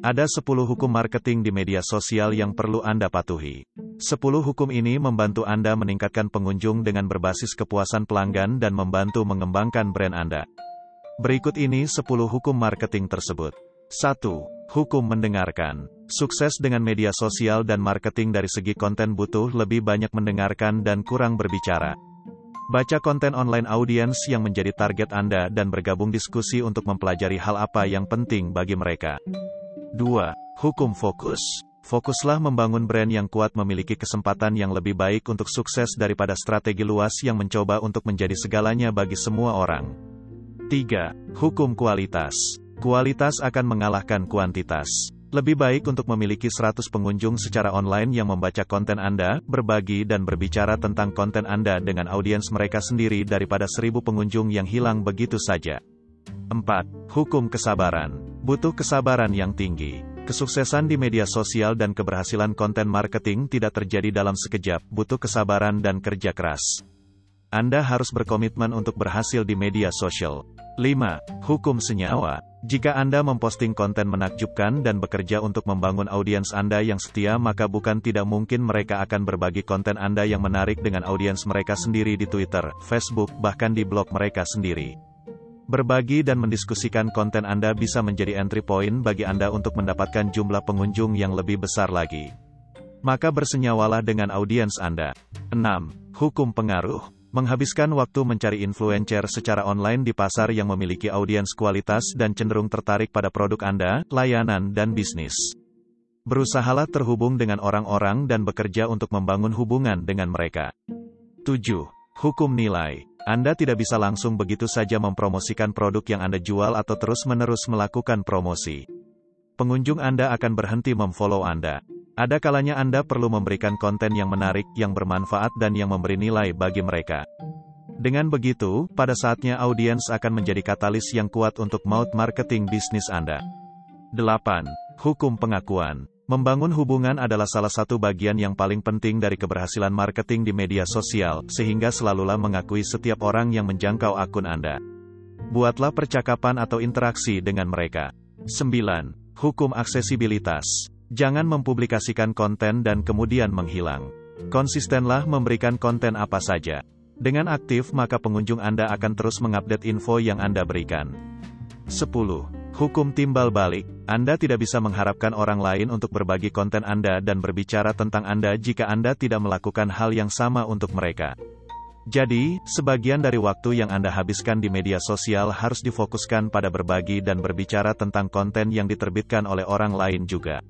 Ada 10 hukum marketing di media sosial yang perlu Anda patuhi. 10 hukum ini membantu Anda meningkatkan pengunjung dengan berbasis kepuasan pelanggan dan membantu mengembangkan brand Anda. Berikut ini 10 hukum marketing tersebut. 1. Hukum mendengarkan. Sukses dengan media sosial dan marketing dari segi konten butuh lebih banyak mendengarkan dan kurang berbicara. Baca konten online audiens yang menjadi target Anda dan bergabung diskusi untuk mempelajari hal apa yang penting bagi mereka. 2. Hukum fokus. Fokuslah membangun brand yang kuat memiliki kesempatan yang lebih baik untuk sukses daripada strategi luas yang mencoba untuk menjadi segalanya bagi semua orang. 3. Hukum kualitas. Kualitas akan mengalahkan kuantitas. Lebih baik untuk memiliki 100 pengunjung secara online yang membaca konten Anda, berbagi dan berbicara tentang konten Anda dengan audiens mereka sendiri daripada 1000 pengunjung yang hilang begitu saja. 4. Hukum kesabaran. Butuh kesabaran yang tinggi. Kesuksesan di media sosial dan keberhasilan konten marketing tidak terjadi dalam sekejap, butuh kesabaran dan kerja keras. Anda harus berkomitmen untuk berhasil di media sosial. 5. Hukum senyawa. Jika Anda memposting konten menakjubkan dan bekerja untuk membangun audiens Anda yang setia maka bukan tidak mungkin mereka akan berbagi konten Anda yang menarik dengan audiens mereka sendiri di Twitter, Facebook, bahkan di blog mereka sendiri. Berbagi dan mendiskusikan konten Anda bisa menjadi entry point bagi Anda untuk mendapatkan jumlah pengunjung yang lebih besar lagi. Maka bersenyawalah dengan audiens Anda. 6. Hukum pengaruh. Menghabiskan waktu mencari influencer secara online di pasar yang memiliki audiens kualitas dan cenderung tertarik pada produk Anda, layanan, dan bisnis. Berusahalah terhubung dengan orang-orang dan bekerja untuk membangun hubungan dengan mereka. 7. Hukum nilai. Anda tidak bisa langsung begitu saja mempromosikan produk yang Anda jual atau terus-menerus melakukan promosi. Pengunjung Anda akan berhenti memfollow Anda. Ada kalanya Anda perlu memberikan konten yang menarik, yang bermanfaat dan yang memberi nilai bagi mereka. Dengan begitu, pada saatnya audiens akan menjadi katalis yang kuat untuk maut marketing bisnis Anda. 8. Hukum pengakuan. Membangun hubungan adalah salah satu bagian yang paling penting dari keberhasilan marketing di media sosial, sehingga selalulah mengakui setiap orang yang menjangkau akun Anda. Buatlah percakapan atau interaksi dengan mereka. 9. Hukum aksesibilitas. Jangan mempublikasikan konten dan kemudian menghilang. Konsistenlah memberikan konten apa saja. Dengan aktif maka pengunjung Anda akan terus mengupdate info yang Anda berikan. 10. Hukum timbal balik, Anda tidak bisa mengharapkan orang lain untuk berbagi konten Anda dan berbicara tentang Anda jika Anda tidak melakukan hal yang sama untuk mereka. Jadi, sebagian dari waktu yang Anda habiskan di media sosial harus difokuskan pada berbagi dan berbicara tentang konten yang diterbitkan oleh orang lain juga.